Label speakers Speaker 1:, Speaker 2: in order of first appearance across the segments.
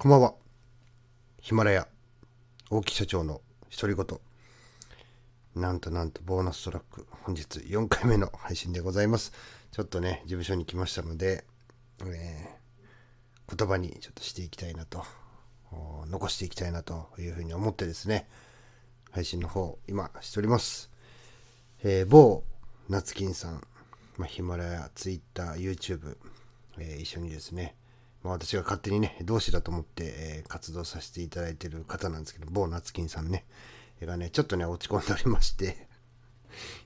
Speaker 1: こんばんは。ヒマラヤ、大木社長の独り言。なんとなんとボーナストラック、本日4回目の配信でございます。ちょっとね、事務所に来ましたので、えー、言葉にちょっとしていきたいなと、残していきたいなというふうに思ってですね、配信の方、今しております。えー、某夏金さん、ま、ヒマラヤ、ツイッター、YouTube、えー、一緒にですね、まあ、私が勝手にね、同志だと思って、えー、活動させていただいてる方なんですけど、某夏金さんね、がね、ちょっとね、落ち込んでおりまして、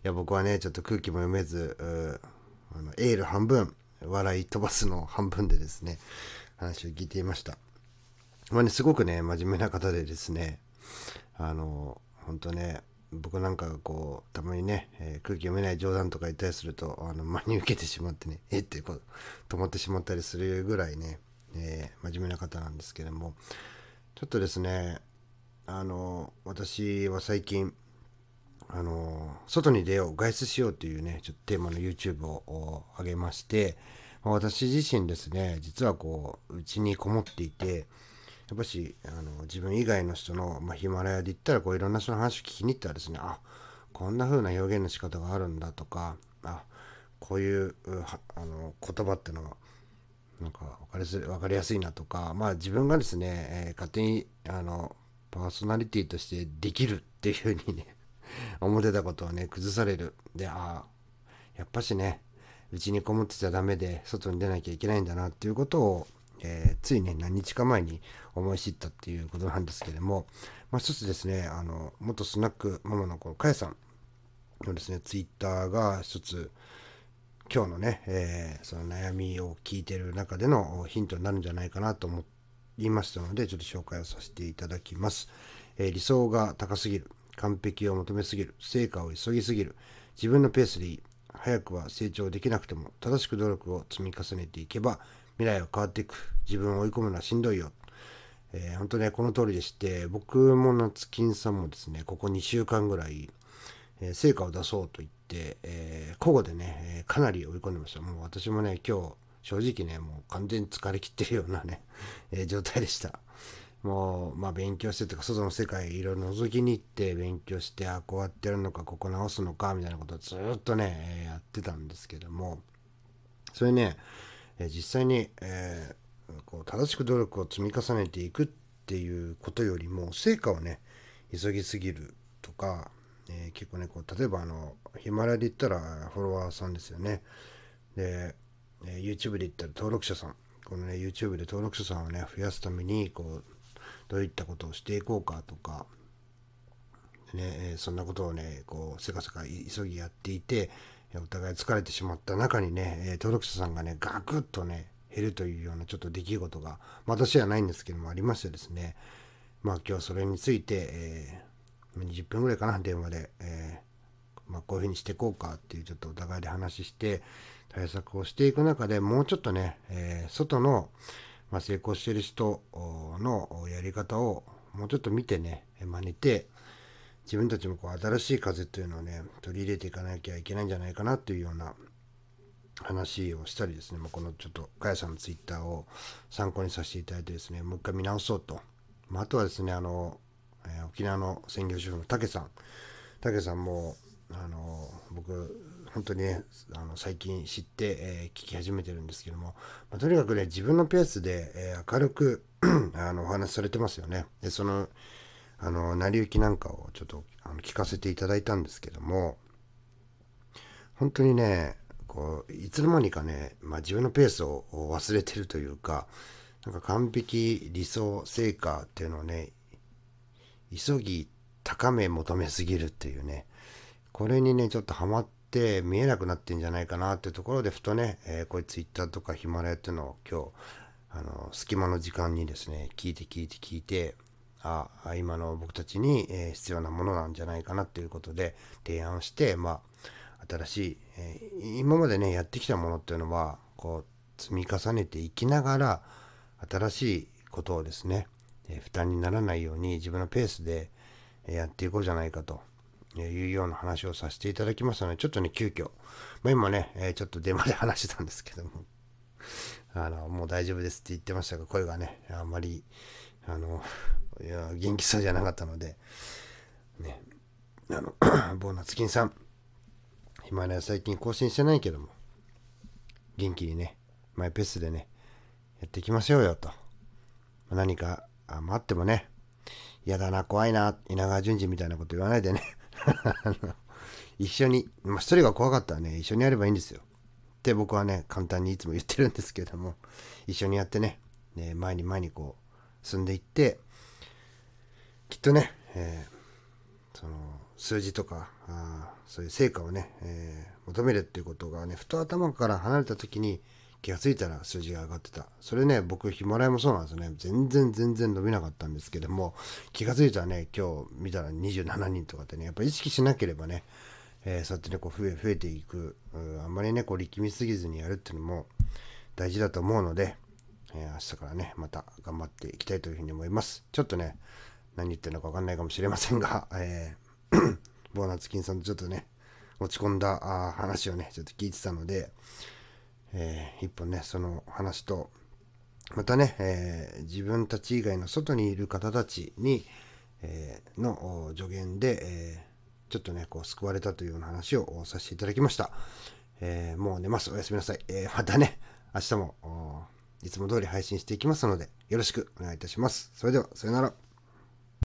Speaker 1: いや、僕はね、ちょっと空気も読めず、あのエール半分、笑い飛ばすの半分でですね、話を聞いていました。まあね、すごくね、真面目な方でですね、あの、本当ね、僕なんかがこう、たまにね、えー、空気読めない冗談とか言ったりすると、あの、真に受けてしまってね、えってこう、止まってしまったりするぐらいね、えー、真面目な方なんですけども、ちょっとですね、あの、私は最近、あの、外に出よう、外出しようっていうね、ちょっとテーマの YouTube を上げまして、私自身ですね、実はこう、うちにこもっていて、やっぱしあの自分以外の人の、まあ、ヒマラヤで言ったらこういろんな人の話を聞きに行ったらですねあこんな風な表現の仕方があるんだとかあこういうあの言葉ってのはなんか分かりす分かりやすいなとかまあ自分がですね、えー、勝手にあのパーソナリティとしてできるっていう風にね 思ってたことをね崩される。でああやっぱしねうちにこもってちゃダメで外に出なきゃいけないんだなっていうことをえー、ついね、何日か前に思い知ったっていうことなんですけれども、まあ、一つですね、あの、元スナックママのこのかやさんのですね、ツイッターが一つ、今日のね、えー、その悩みを聞いてる中でのヒントになるんじゃないかなと思いましたので、ちょっと紹介をさせていただきます。えー、理想が高すぎる。完璧を求めすぎる。成果を急ぎすぎる。自分のペースでいい。早くは成長できなくても、正しく努力を積み重ねていけば、未来は変わっていく。自分を追い込むのはしんどいよ。えー、本当ね、この通りでして、僕も夏金さんもですね、ここ2週間ぐらい、えー、成果を出そうと言って、えー、交互でね、えかなり追い込んでました。もう私もね、今日、正直ね、もう完全に疲れきってるようなね、え状態でした。もう、まあ勉強してとか、外の世界いろいろ覗きに行って勉強して、あ、こうやってやるのか、ここ直すのか、みたいなことをずっとね、やってたんですけども、それね、え実際に、えー、こう正しく努力を積み重ねていくっていうことよりも成果をね急ぎすぎるとか、えー、結構ねこう例えばあのヒマラヤで言ったらフォロワーさんですよね。で、えー、YouTube で言ったら登録者さん。このね YouTube で登録者さんをね増やすためにこうどういったことをしていこうかとかね、え、そんなことをねこうせかせか急ぎやっていてお互い疲れてしまった中にね、登録者さんがね、ガクッとね、減るというようなちょっと出来事がま、私はないんですけども、ありましてですね、まあ今日それについて、えー、20分ぐらいかな、電話で、えー、まあこういうふうにしていこうかっていうちょっとお互いで話して、対策をしていく中でもうちょっとね、えー、外の、まあ、成功してる人のやり方をもうちょっと見てね、真似て、自分たちもこう新しい風というのをね取り入れていかなきゃいけないんじゃないかなというような話をしたりですね、まあ、このちょっとかやさんのツイッターを参考にさせていただいてですねもう一回見直そうと、まあ、あとはですねあの、えー、沖縄の専業主婦のたけさん。たけさんもあの僕本当にねあの最近知って、えー、聞き始めてるんですけども、まあ、とにかくね自分のペースで、えー、明るく あのお話しされてますよね。でそのあの、成り行きなんかをちょっとあの聞かせていただいたんですけども、本当にね、こう、いつの間にかね、まあ、自分のペースを忘れてるというか、なんか完璧、理想、成果っていうのをね、急ぎ、高め求めすぎるっていうね、これにね、ちょっとハマって見えなくなってんじゃないかなってところで、ふとね、えー、こういうツイッターとかヒマラヤっていうのを今日、あの、隙間の時間にですね、聞いて聞いて聞いて、あ今の僕たちに、必要なものなんじゃないかなっていうことで提案をして、まあ、新しい、え、今までねやってきたものっていうのはこう積み重ねていきながら新しいことをですね、え、負担にならないように自分のペースでやっていこうじゃないかというような話をさせていただきましたので、ちょっとね、急遽、まあ、今ね、え、ちょっと電話で話してたんですけども、あの、もう大丈夫ですって言ってましたが、声がね、あんまり、あの、いや、元気そうじゃなかったので、ね、あの、ボーナツ金さん、ヒマラヤ最近更新してないけども、元気にね、マイペースでね、やっていきましょうよと。何かあ待ってもね、嫌だな、怖いな、稲川淳二みたいなこと言わないでね。一緒に、まあ、一人が怖かったらね、一緒にやればいいんですよ。って僕はね、簡単にいつも言ってるんですけども、一緒にやってね、ね前に前にこう、進んでいって、きっとね、えー、その、数字とか、あそういう成果をね、えー、求めるっていうことがね、ふと頭から離れた時に、気がついたら数字が上がってた。それね、僕、ヒマラヤもそうなんですよね。全然全然伸びなかったんですけども、気がついたらね、今日見たら27人とかってね、やっぱ意識しなければね、えー、そうやってね、こう増え、増えていく、あんまりね、こう力みすぎずにやるっていうのも大事だと思うので、えー、明日からね、また頑張っていきたいというふうに思います。ちょっとね、何言ってるのかわかんないかもしれませんが、えー、ボーナツ金さんとちょっとね、落ち込んだあ話をね、ちょっと聞いてたので、えー、一本ね、その話と、またね、えー、自分たち以外の外にいる方たちに、えー、の助言で、えーちょっとね、こう救われたというような話をさせていただきました。えーもう寝ます。おやすみなさい。えーまたね、明日もいつも通り配信していきますので、よろしくお願いいたします。それでは、さよなら。